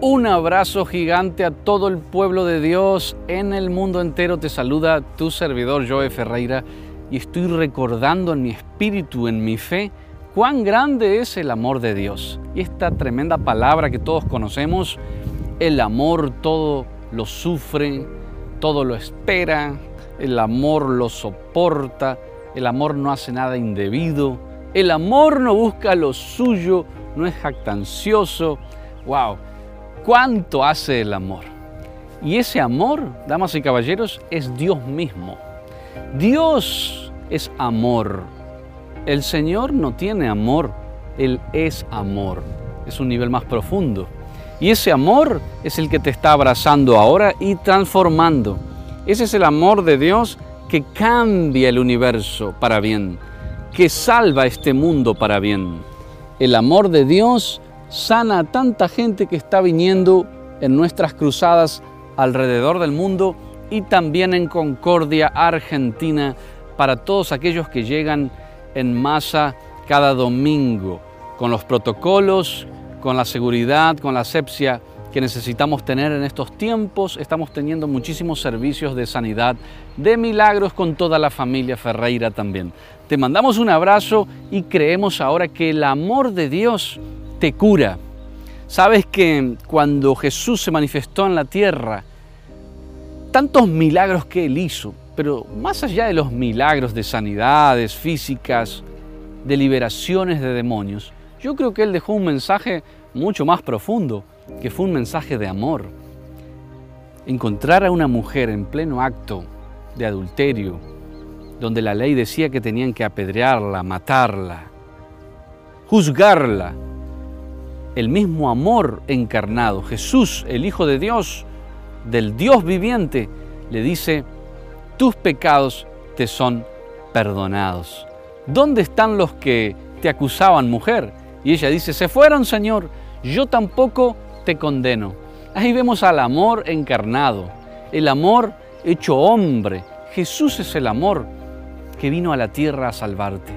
Un abrazo gigante a todo el pueblo de Dios en el mundo entero. Te saluda tu servidor Joe Ferreira y estoy recordando en mi espíritu, en mi fe, cuán grande es el amor de Dios. Y esta tremenda palabra que todos conocemos, el amor todo lo sufre, todo lo espera, el amor lo soporta, el amor no hace nada indebido, el amor no busca lo suyo, no es jactancioso. ¡Wow! Cuánto hace el amor. Y ese amor, damas y caballeros, es Dios mismo. Dios es amor. El Señor no tiene amor, Él es amor. Es un nivel más profundo. Y ese amor es el que te está abrazando ahora y transformando. Ese es el amor de Dios que cambia el universo para bien, que salva este mundo para bien. El amor de Dios sana a tanta gente que está viniendo en nuestras cruzadas alrededor del mundo y también en Concordia, Argentina, para todos aquellos que llegan en masa cada domingo, con los protocolos, con la seguridad, con la asepsia que necesitamos tener en estos tiempos. Estamos teniendo muchísimos servicios de sanidad, de milagros con toda la familia Ferreira también. Te mandamos un abrazo y creemos ahora que el amor de Dios te cura. Sabes que cuando Jesús se manifestó en la tierra, tantos milagros que Él hizo, pero más allá de los milagros de sanidades físicas, de liberaciones de demonios, yo creo que Él dejó un mensaje mucho más profundo, que fue un mensaje de amor. Encontrar a una mujer en pleno acto de adulterio, donde la ley decía que tenían que apedrearla, matarla, juzgarla, el mismo amor encarnado. Jesús, el Hijo de Dios, del Dios viviente, le dice, tus pecados te son perdonados. ¿Dónde están los que te acusaban, mujer? Y ella dice, se fueron, Señor, yo tampoco te condeno. Ahí vemos al amor encarnado, el amor hecho hombre. Jesús es el amor que vino a la tierra a salvarte.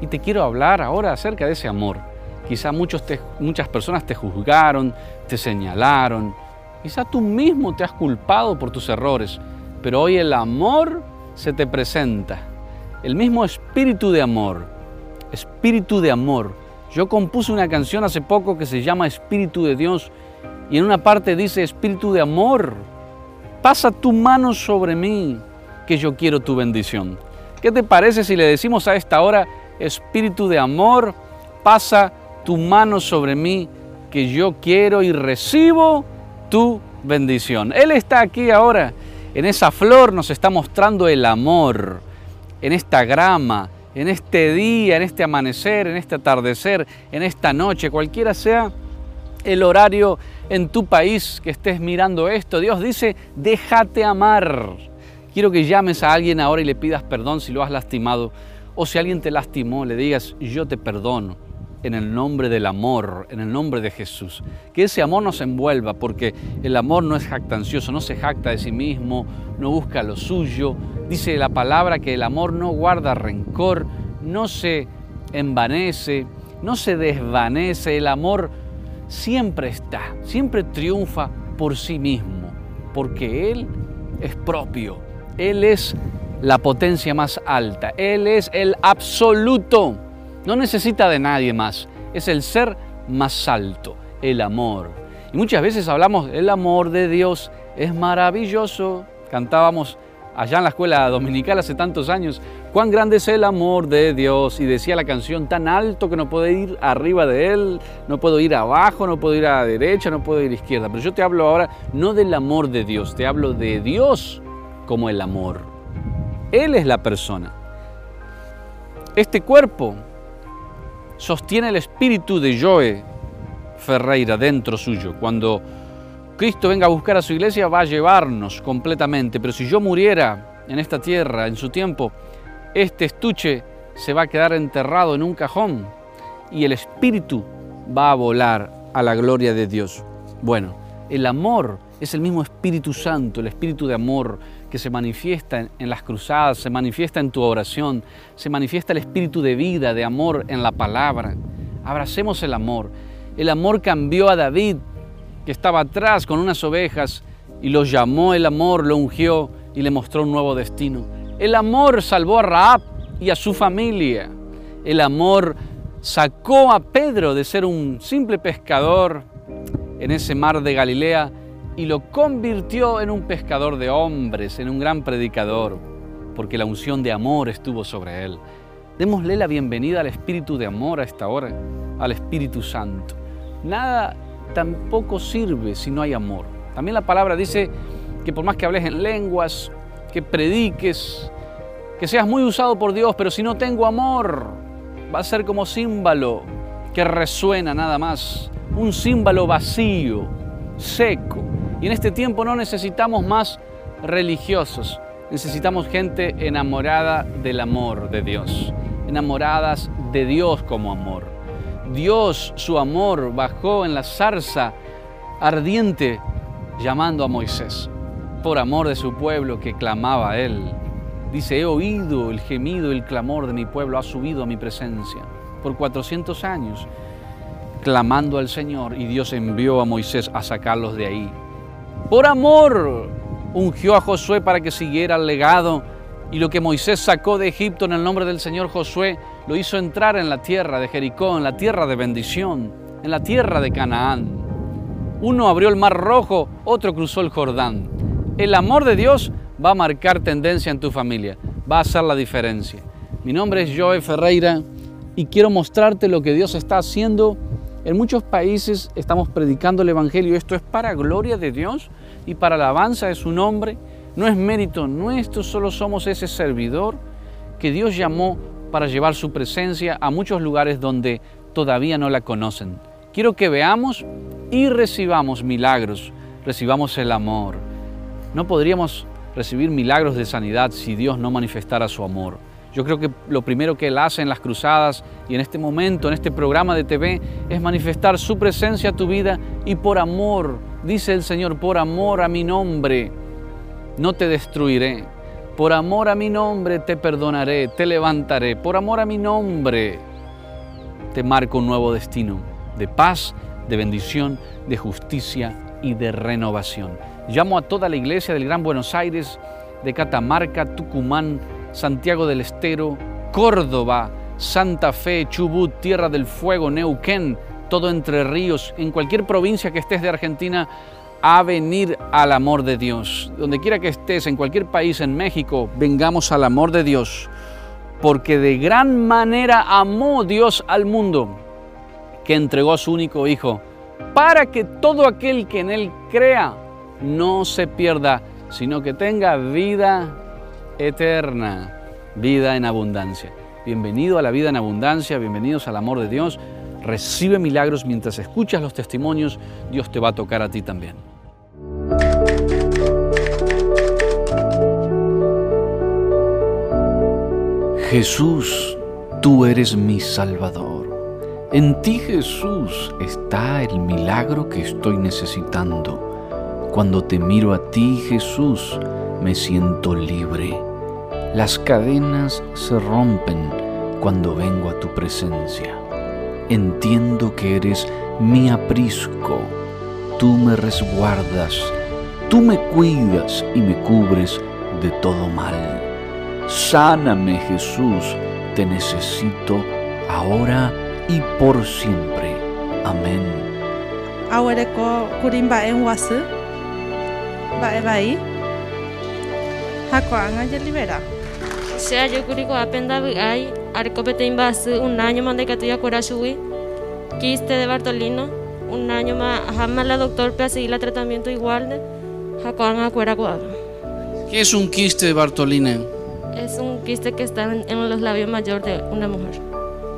Y te quiero hablar ahora acerca de ese amor. Quizá muchos muchas personas te juzgaron, te señalaron. Quizá tú mismo te has culpado por tus errores. Pero hoy el amor se te presenta. El mismo espíritu de amor. Espíritu de amor. Yo compuse una canción hace poco que se llama Espíritu de Dios y en una parte dice Espíritu de amor. Pasa tu mano sobre mí que yo quiero tu bendición. ¿Qué te parece si le decimos a esta hora Espíritu de amor? Pasa tu mano sobre mí, que yo quiero y recibo tu bendición. Él está aquí ahora, en esa flor nos está mostrando el amor, en esta grama, en este día, en este amanecer, en este atardecer, en esta noche, cualquiera sea el horario en tu país que estés mirando esto. Dios dice, déjate amar. Quiero que llames a alguien ahora y le pidas perdón si lo has lastimado. O si alguien te lastimó, le digas, yo te perdono en el nombre del amor, en el nombre de Jesús. Que ese amor nos envuelva, porque el amor no es jactancioso, no se jacta de sí mismo, no busca lo suyo. Dice la palabra que el amor no guarda rencor, no se envanece, no se desvanece. El amor siempre está, siempre triunfa por sí mismo, porque Él es propio, Él es la potencia más alta, Él es el absoluto. No necesita de nadie más. Es el ser más alto, el amor. Y muchas veces hablamos, el amor de Dios es maravilloso. Cantábamos allá en la escuela dominical hace tantos años, cuán grande es el amor de Dios. Y decía la canción, tan alto que no puedo ir arriba de Él, no puedo ir abajo, no puedo ir a la derecha, no puedo ir a la izquierda. Pero yo te hablo ahora no del amor de Dios, te hablo de Dios como el amor. Él es la persona. Este cuerpo sostiene el espíritu de Joe Ferreira dentro suyo. Cuando Cristo venga a buscar a su iglesia va a llevarnos completamente, pero si yo muriera en esta tierra en su tiempo, este estuche se va a quedar enterrado en un cajón y el espíritu va a volar a la gloria de Dios. Bueno, el amor es el mismo Espíritu Santo, el Espíritu de amor que se manifiesta en, las cruzadas, se manifiesta en tu oración, se manifiesta el Espíritu de vida, de amor en la palabra. Abracemos el amor. El amor cambió a David que estaba atrás con unas ovejas y lo llamó el amor, lo ungió y le mostró un nuevo destino. El amor salvó a Raab y a su familia. El amor sacó a Pedro de ser un simple pescador en ese mar de Galilea y lo convirtió en un pescador de hombres, en un gran predicador, porque la unción de amor estuvo sobre él. Démosle la bienvenida al Espíritu de amor a esta hora, al Espíritu Santo. Nada tampoco sirve si no hay amor. También la palabra dice que por más que hables en lenguas, que prediques, que seas muy usado por Dios, pero si no tengo amor, va a ser como címbalo que resuena nada más, un címbalo vacío, seco. Y en este tiempo no necesitamos más religiosos, necesitamos gente enamorada del amor de Dios, enamoradas de Dios como amor. Dios, su amor, bajó en la zarza ardiente llamando a Moisés por amor de su pueblo que clamaba a él. Dice, he oído el gemido, el clamor de mi pueblo, ha subido a mi presencia por 400 años, clamando al Señor y Dios envió a Moisés a sacarlos de ahí. Por amor ungió a Josué para que siguiera el legado y lo que Moisés sacó de Egipto en el nombre del Señor Josué lo hizo entrar en la tierra de Jericó, en la tierra de bendición, en la tierra de Canaán. Uno abrió el mar rojo, otro cruzó el Jordán. El amor de Dios va a marcar tendencia en tu familia, va a hacer la diferencia. Mi nombre es Joe Ferreira y quiero mostrarte lo que Dios está haciendo. En muchos países estamos predicando el Evangelio. Esto es para gloria de Dios y para alabanza de su nombre. No es mérito nuestro, solo somos ese servidor que Dios llamó para llevar su presencia a muchos lugares donde todavía no la conocen. Quiero que veamos y recibamos milagros, recibamos el amor. No podríamos recibir milagros de sanidad si Dios no manifestara su amor. Yo creo que lo primero que Él hace en las cruzadas y en este momento, en este programa de TV, es manifestar su presencia a tu vida y por amor, dice el Señor, por amor a mi nombre, no te destruiré. Por amor a mi nombre te perdonaré, te levantaré. Por amor a mi nombre te marco un nuevo destino de paz, de bendición, de justicia y de renovación. Llamo a toda la iglesia del Gran Buenos Aires, de Catamarca, Tucumán, Santiago del Estero, Córdoba, Santa Fe, Chubut, Tierra del Fuego, Neuquén, todo Entre Ríos, en cualquier provincia que estés de Argentina, a venir al amor de Dios. Donde quiera que estés, en cualquier país, en México, vengamos al amor de Dios, porque de gran manera amó Dios al mundo, que entregó a su único Hijo, para que todo aquel que en Él crea no se pierda, sino que tenga vida eterna, vida en abundancia. Bienvenido a la vida en abundancia, bienvenidos al amor de Dios. Recibe milagros mientras escuchas los testimonios, Dios te va a tocar a ti también. Jesús, tú eres mi Salvador. En ti Jesús está el milagro que estoy necesitando. Cuando te miro a ti Jesús, me siento libre. Las cadenas se rompen cuando vengo a tu presencia. Entiendo que eres mi aprisco. Tú me resguardas, tú me cuidas y me cubres de todo mal. Sáname Jesús, te necesito ahora y por siempre. Amén. Ahora kurimba en wasu. Ba ebai. Hakoanga ya libera. Sea yo curiko apenda ay arcopete imbasu un año mande que tuya cura shui. Quiste de Bartolino. Un año más jamás la doctor para seguir el tratamiento igual de Hakoanga cuera ¿Qué es un quiste de Bartolina? Es un quiste que está en, en los labios mayor de una mujer.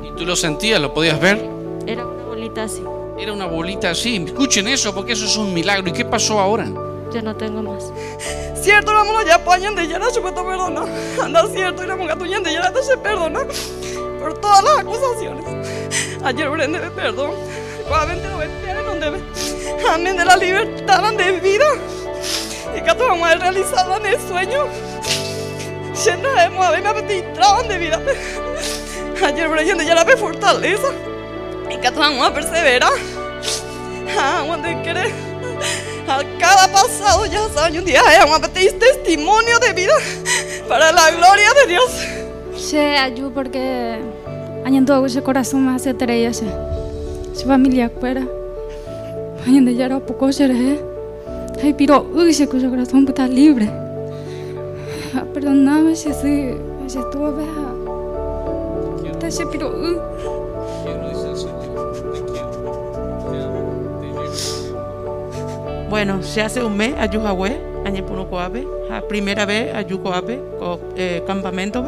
¿Y tú lo sentías? ¿Lo podías ver? Era una bolita así. Era una bolita así. Escuchen eso porque eso es un milagro. ¿Y qué pasó ahora? Ya no tengo más. Cierto, la mano ya pañan de ya se puedo perdonar. Anda cierto, y la monga tuya de ya se perdona por todas las acusaciones. Ayer prende de perdón. Probablemente no ven donde ve. Amén de la libertad de vida. Y que tu mamá realizada en el sueño. Siendo hemos a ver me apetitaban de vida. Ayer prende ya la fortaleza. Y que tu mamá persevera. Ah, cuando quiere A cada pasado ya sabe un día vamos testimonio de vida para la gloria de Dios. Se ayuda porque añando ese corazón más se traía. Su familia fuera. Añando ya era poco seré. Ay, pero ese corazón está libre. Perdóname si vea. Te pero Bueno, se hace un mes a Yuhahue, a primera vez a Yucoape, eh, campamento,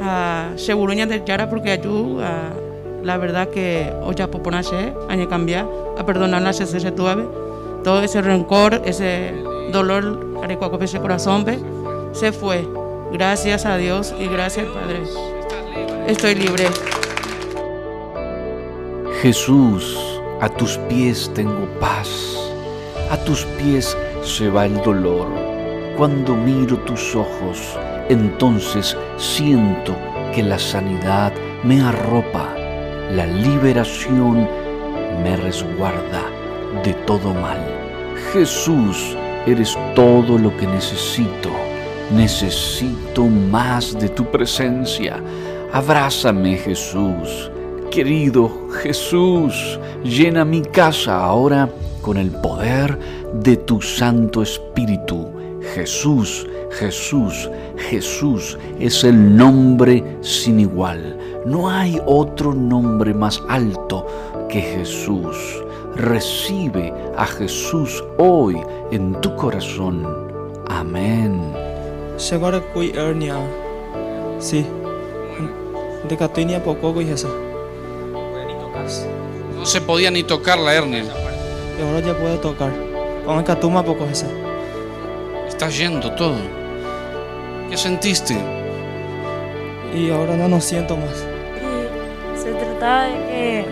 a Seguruña del Yara, porque ayu, la verdad que hoy a poponache, año cambiar, a perdonar la se tuave, todo ese rencor, ese dolor, arecuaco ese corazón, se fue. Gracias a Dios y gracias Padre. Estoy libre. Jesús, a tus pies tengo paz a tus pies se va el dolor. Cuando miro tus ojos, entonces siento que la sanidad me arropa, la liberación me resguarda de todo mal. Jesús, eres todo lo que necesito. Necesito más de tu presencia. Abrázame, Jesús. Querido Jesús, llena mi casa ahora con el poder de tu Santo Espíritu. Jesús, Jesús, Jesús es el nombre sin igual. No hay otro nombre más alto que Jesús. Recibe a Jesús hoy en tu corazón. Amén. Sí. De Catinia poco No se podía ni tocar la hernia y ahora ya puedo tocar. Con el catuma poco ese. Está yendo todo. ¿Qué sentiste? Y ahora no nos siento más. se trataba de que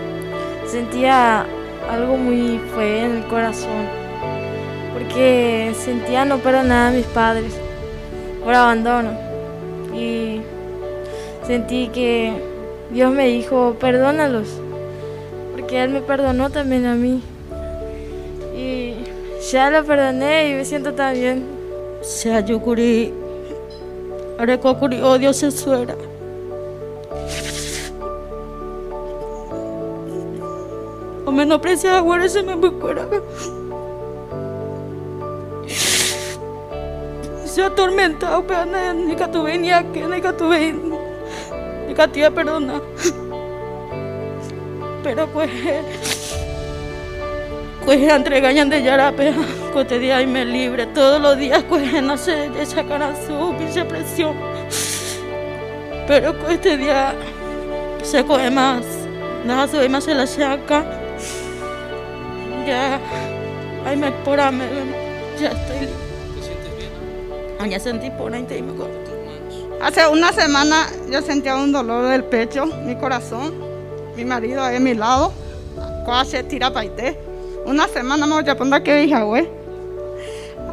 sentía algo muy feo en el corazón. Porque sentía no perdonar a mis padres por abandono. Y sentí que Dios me dijo, perdónalos. Porque Él me perdonó también a mí. Ya lo perdoné y me siento tan bien. Sea yo curi. Odio se suera. O menosprecia ahora se me fuera. Se atormentado, pero ni que tuve ni a que, ni que tuve ni que tía perdona. Pero pues pues entregañan de yarape, cote día y me libre, todos los días pues no se sacan su pinche presión. Pero este día se coge más, nada se más se la saca. Ya, ay me me ya estoy libre. ¿Te sientes bien? Ah, ya sentí por ahí y me Hace una semana yo sentía un dolor del pecho, mi corazón, mi marido ahí a mi lado, casi tira paité una semana me voy a poner que hija, güey.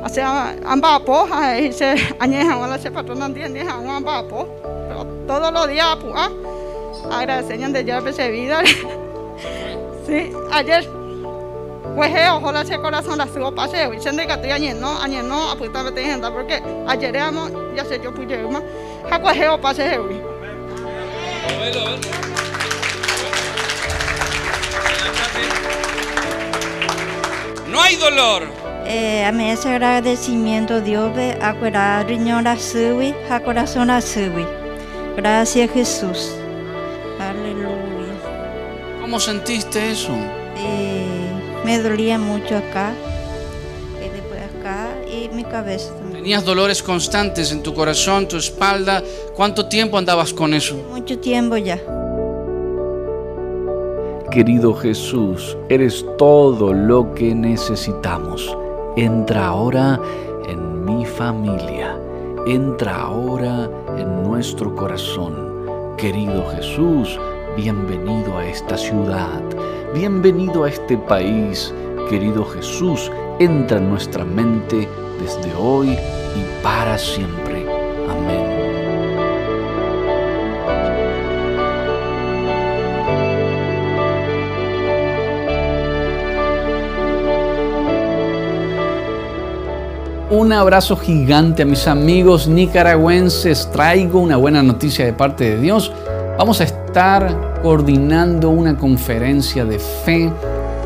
O sea, ambas pojas, y se añejan, o la se patrona día, añejan, ambas po. Pero todos los días, pues, agradecen de ya vida. sí, ayer, pues, ojalá ese corazón la subo paseo, y se que estoy añeno, añeno, apuesta a gente, porque ayer ya sé yo, pues, yo, más, jacuajeo paseo, güey. No hay dolor. Eh, a mí ese agradecimiento Dios ve a curar riñón a a corazón a Gracias Jesús. Aleluya. ¿Cómo sentiste eso? Eh, me dolía mucho acá, y después acá y mi cabeza también. ¿Tenías dolores constantes en tu corazón, tu espalda? ¿Cuánto tiempo andabas con eso? Mucho tiempo ya. Querido Jesús, eres todo lo que necesitamos. Entra ahora en mi familia. Entra ahora en nuestro corazón. Querido Jesús, bienvenido a esta ciudad. Bienvenido a este país. Querido Jesús, entra en nuestra mente desde hoy y para siempre. Amén. Un abrazo gigante a mis amigos nicaragüenses. Traigo una buena noticia de parte de Dios. Vamos a estar coordinando una conferencia de fe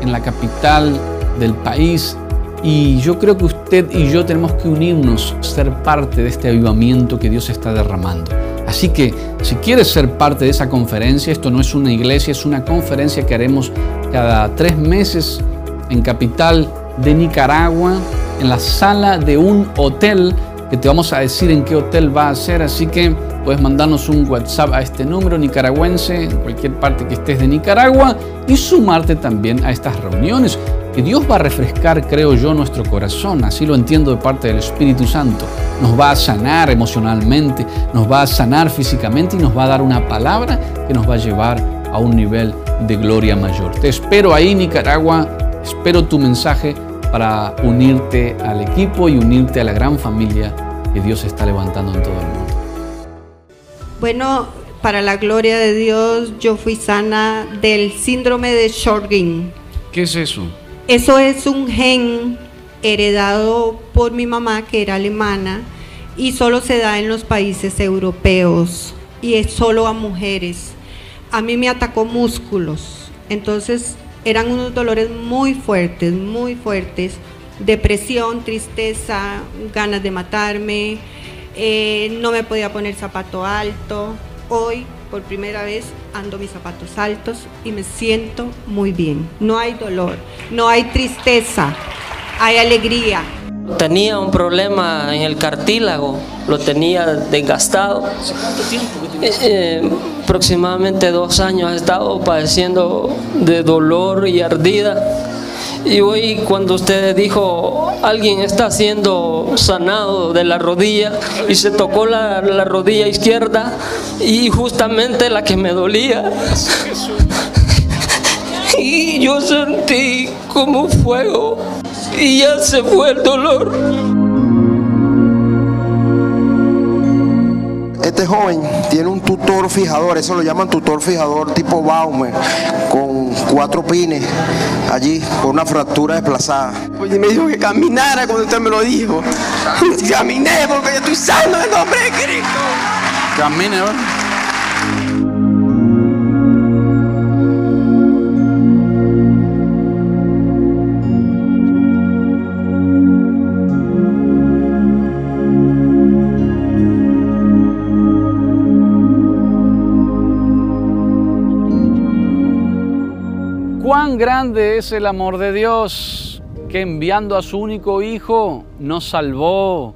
en la capital del país y yo creo que usted y yo tenemos que unirnos, ser parte de este avivamiento que Dios está derramando. Así que si quieres ser parte de esa conferencia, esto no es una iglesia, es una conferencia que haremos cada tres meses en capital de Nicaragua, en la sala de un hotel, que te vamos a decir en qué hotel va a ser. Así que puedes mandarnos un WhatsApp a este número nicaragüense, en cualquier parte que estés de Nicaragua, y sumarte también a estas reuniones que Dios va a refrescar, creo yo, nuestro corazón, así lo entiendo de parte del Espíritu Santo. Nos va a sanar emocionalmente, nos va a sanar físicamente y nos va a dar una palabra que nos va a llevar a un nivel de gloria mayor. Te espero ahí, Nicaragua, espero tu mensaje para unirte al equipo y unirte a la gran familia que Dios está levantando en todo el mundo. Bueno, para la gloria de Dios, yo fui sana del síndrome de Sjögren. ¿Qué es eso? Eso es un gen heredado por mi mamá, que era alemana, y solo se da en los países europeos y es solo a mujeres. A mí me atacó músculos, entonces eran unos dolores muy fuertes, muy fuertes, depresión, tristeza, ganas de matarme, eh, no me podía poner zapato alto. Hoy, por primera vez, ando mis zapatos altos y me siento muy bien. No hay dolor, no hay tristeza, hay alegría. Tenía un problema en el cartílago, lo tenía desgastado. ¿Cuánto tiempo aproximadamente dos años he estado padeciendo de dolor y ardida. Y hoy cuando usted dijo, alguien está siendo sanado de la rodilla y se tocó la, la rodilla izquierda y justamente la que me dolía. Y yo sentí como fuego y ya se fue el dolor. Este joven tiene un tutor fijador, eso lo llaman tutor fijador tipo Baumer, con cuatro pines allí, con una fractura desplazada. Oye, me dijo que caminara cuando usted me lo dijo. Caminé porque yo estoy sano en nombre de Cristo. Camine, ¿verdad? Grande es el amor de Dios que enviando a su único Hijo nos salvó,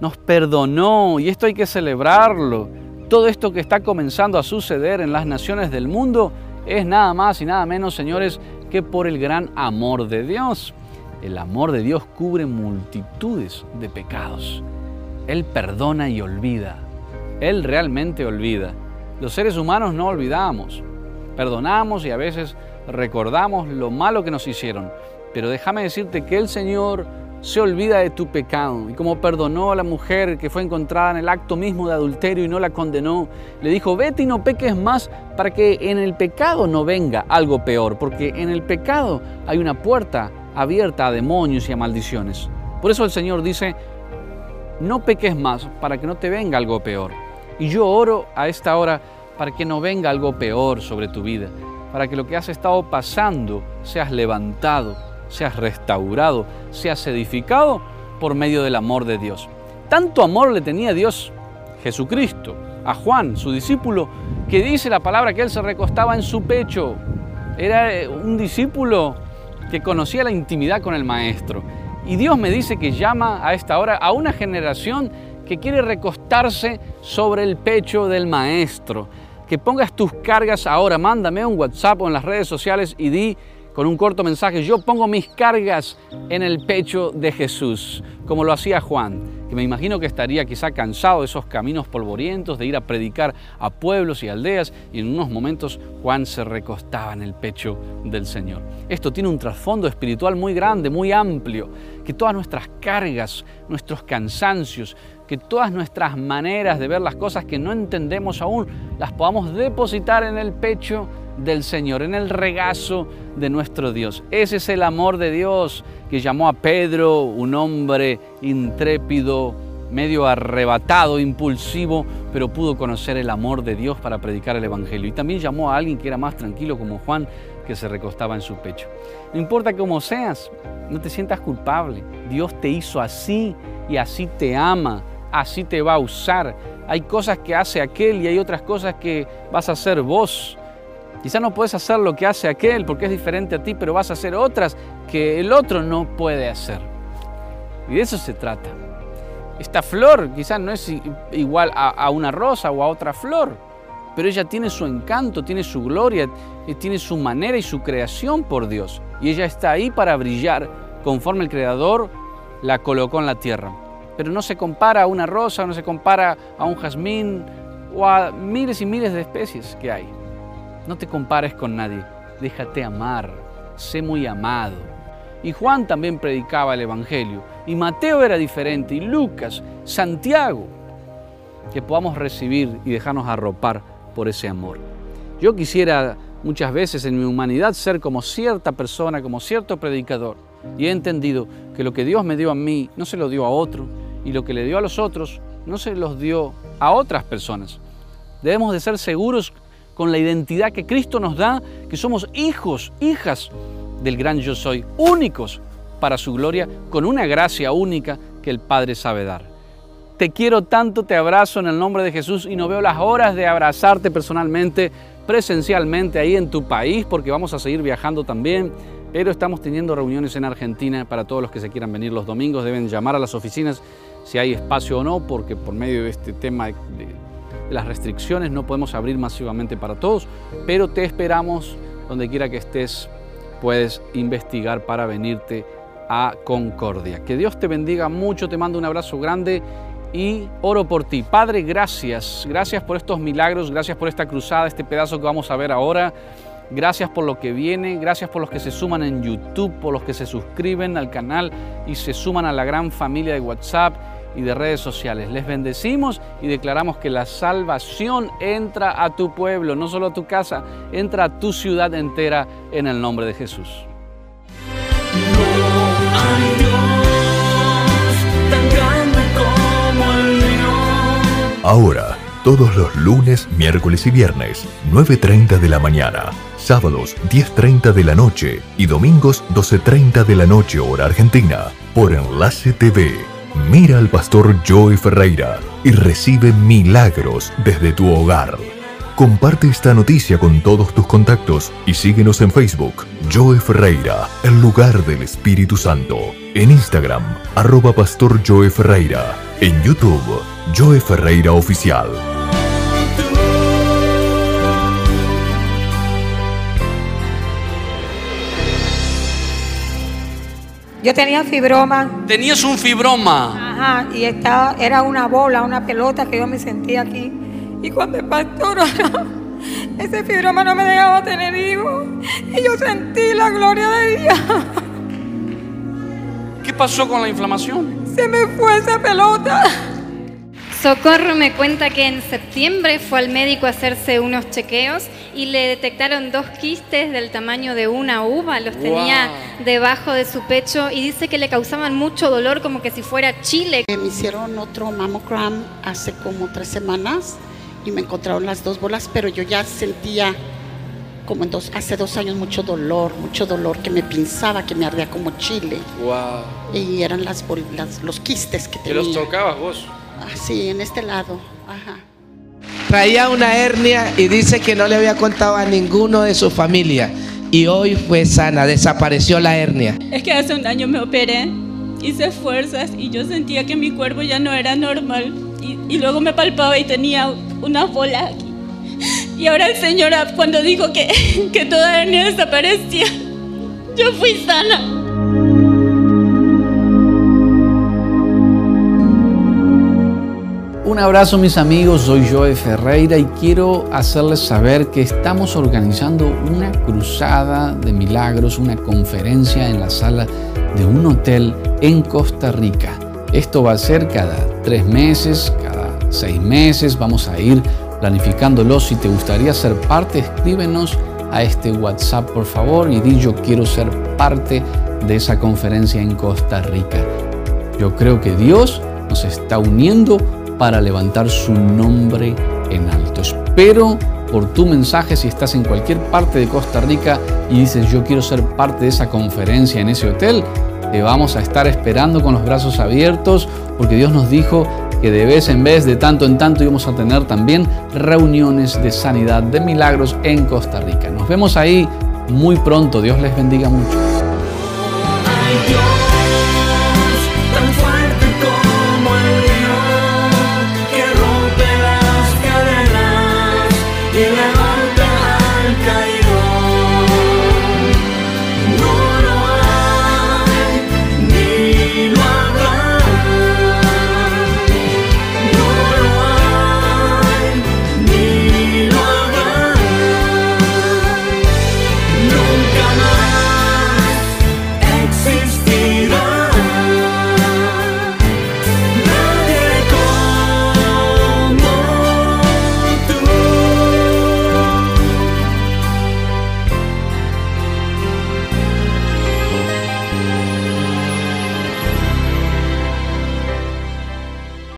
nos perdonó y esto hay que celebrarlo. Todo esto que está comenzando a suceder en las naciones del mundo es nada más y nada menos, señores, que por el gran amor de Dios. El amor de Dios cubre multitudes de pecados. Él perdona y olvida. Él realmente olvida. Los seres humanos no olvidamos. Perdonamos y a veces recordamos lo malo que nos hicieron. Pero déjame decirte que el Señor se olvida de tu pecado. Y como perdonó a la mujer que fue encontrada en el acto mismo de adulterio y no la condenó, le dijo, vete y no peques más para que en el pecado no venga algo peor, porque en el pecado hay una puerta abierta a demonios y a maldiciones. Por eso el Señor dice, no peques más para que no te venga algo peor. Y yo oro a esta hora para que no venga algo peor sobre tu vida, para que lo que has estado pasando seas levantado, seas restaurado, seas edificado por medio del amor de Dios. Tanto amor le tenía Dios, Jesucristo, a Juan, su discípulo, que dice la palabra que él se recostaba en su pecho. Era eh, un discípulo que conocía la intimidad con el Maestro. Y Dios me dice que llama a esta hora a una generación que quiere recostarse sobre el pecho del Maestro. Que pongas tus cargas ahora, mándame un WhatsApp o en las redes sociales y di con un corto mensaje, yo pongo mis cargas en el pecho de Jesús, como lo hacía Juan, que me imagino que estaría quizá cansado de esos caminos polvorientos, de ir a predicar a pueblos y aldeas, y en unos momentos Juan se recostaba en el pecho del Señor. Esto tiene un trasfondo espiritual muy grande, muy amplio, que todas nuestras cargas, nuestros cansancios, que todas nuestras maneras de ver las cosas que no entendemos aún, las podamos depositar en el pecho del Señor, en el regazo de nuestro Dios. Ese es el amor de Dios que llamó a Pedro, un hombre intrépido, medio arrebatado, impulsivo, pero pudo conocer el amor de Dios para predicar el Evangelio. Y también llamó a alguien que era más tranquilo como Juan, que se recostaba en su pecho. No importa cómo seas, no te sientas culpable. Dios te hizo así y así te ama, así te va a usar. Hay cosas que hace aquel y hay otras cosas que vas a hacer vos. Quizá no puedes hacer lo que hace aquel porque es diferente a ti, pero vas a hacer otras que el otro no puede hacer. Y de eso se trata. Esta flor quizás no es igual a, una rosa o a otra flor, pero ella tiene su encanto, tiene su gloria, tiene su manera y su creación por Dios. Y ella está ahí para brillar conforme el Creador la colocó en la tierra. Pero no se compara a una rosa, no se compara a un jazmín o a miles y miles de especies que hay. No te compares con nadie, déjate amar, sé muy amado. Y Juan también predicaba el Evangelio. Y Mateo era diferente, y Lucas, Santiago, que podamos recibir y dejarnos arropar por ese amor. Yo quisiera muchas veces en mi humanidad ser como cierta persona, como cierto predicador, y he entendido que lo que Dios me dio a mí no se lo dio a otro, y lo que le dio a los otros no se los dio a otras personas. Debemos de ser seguros con la identidad que Cristo nos da, que somos hijos, hijas del gran yo soy, únicos para su gloria con una gracia única que el Padre sabe dar. Te quiero tanto, te abrazo en el nombre de Jesús y no veo las horas de abrazarte personalmente, presencialmente ahí en tu país, porque vamos a seguir viajando también. Pero estamos teniendo reuniones en Argentina para todos los que se quieran venir los domingos. Deben llamar a las oficinas si hay espacio o no, porque por medio de este tema las restricciones no podemos abrir masivamente para todos. Pero te esperamos donde quiera que estés, puedes investigar para venirte a Concordia. Que Dios te bendiga mucho, te mando un abrazo grande y oro por ti. Padre, gracias. Gracias por estos milagros, gracias por esta cruzada, este pedazo que vamos a ver ahora. Gracias por lo que viene, gracias por los que se suman en YouTube, por los que se suscriben al canal y se suman a la gran familia de WhatsApp y de redes sociales. Les bendecimos y declaramos que la salvación entra a tu pueblo, no solo a tu casa, entra a tu ciudad entera en el nombre de Jesús. Ahora, todos los lunes, miércoles y viernes, 9.30 de la mañana, sábados 10.30 de la noche y domingos 12.30 de la noche hora argentina, por Enlace TV. Mira al pastor Joey Ferreira y recibe milagros desde tu hogar. Comparte esta noticia con todos tus contactos y síguenos en Facebook, Joe Ferreira, el lugar del Espíritu Santo. En Instagram, arroba Pastor Joe Ferreira. En YouTube, Joe Ferreira Oficial. Yo tenía fibroma. Tenías un fibroma. Ajá, y estaba, era una bola, una pelota que yo me sentía aquí. Y cuando el pastor ese fibroma no me dejaba tener hijos. Y yo sentí la gloria de Dios. ¿Qué pasó con la inflamación? Se me fue esa pelota. Socorro me cuenta que en septiembre fue al médico a hacerse unos chequeos y le detectaron dos quistes del tamaño de una uva, los tenía debajo de su pecho y dice que le causaban mucho dolor como que si fuera chile. Me hicieron otro mammogram hace como tres semanas y me encontraron las dos bolas, pero yo ya sentía como en dos, hace dos años mucho dolor, mucho dolor que me pinzaba, que me ardía como chile. Wow. Y eran las, las los quistes que ¿Que tenía. los tocabas vos? Ah, sí, en este lado. Ajá. Traía una hernia y dice que no le había contado a ninguno de su familia. Y hoy fue sana, desapareció la hernia. Es que hace un año me operé, hice fuerzas y yo sentía que mi cuerpo ya no era normal. Y, y luego me palpaba y tenía una bola aquí. Y ahora el Señor, cuando dijo que, que toda hernia desaparecía, yo fui sana. Un abrazo mis amigos, soy Joe Ferreira y quiero hacerles saber que estamos organizando una cruzada de milagros, una conferencia en la sala de un hotel en Costa Rica. Esto va a ser cada tres meses, cada seis meses, vamos a ir planificándolo. Si te gustaría ser parte, escríbenos a este WhatsApp, por favor, y di yo quiero ser parte de esa conferencia en Costa Rica. Yo creo que Dios nos está uniendo para levantar su nombre en alto. Espero por tu mensaje si estás en cualquier parte de Costa Rica y dices yo quiero ser parte de esa conferencia en ese hotel. Te vamos a estar esperando con los brazos abiertos porque Dios nos dijo que de vez en vez, de tanto en tanto, íbamos a tener también reuniones de sanidad, de milagros en Costa Rica. Nos vemos ahí muy pronto. Dios les bendiga mucho.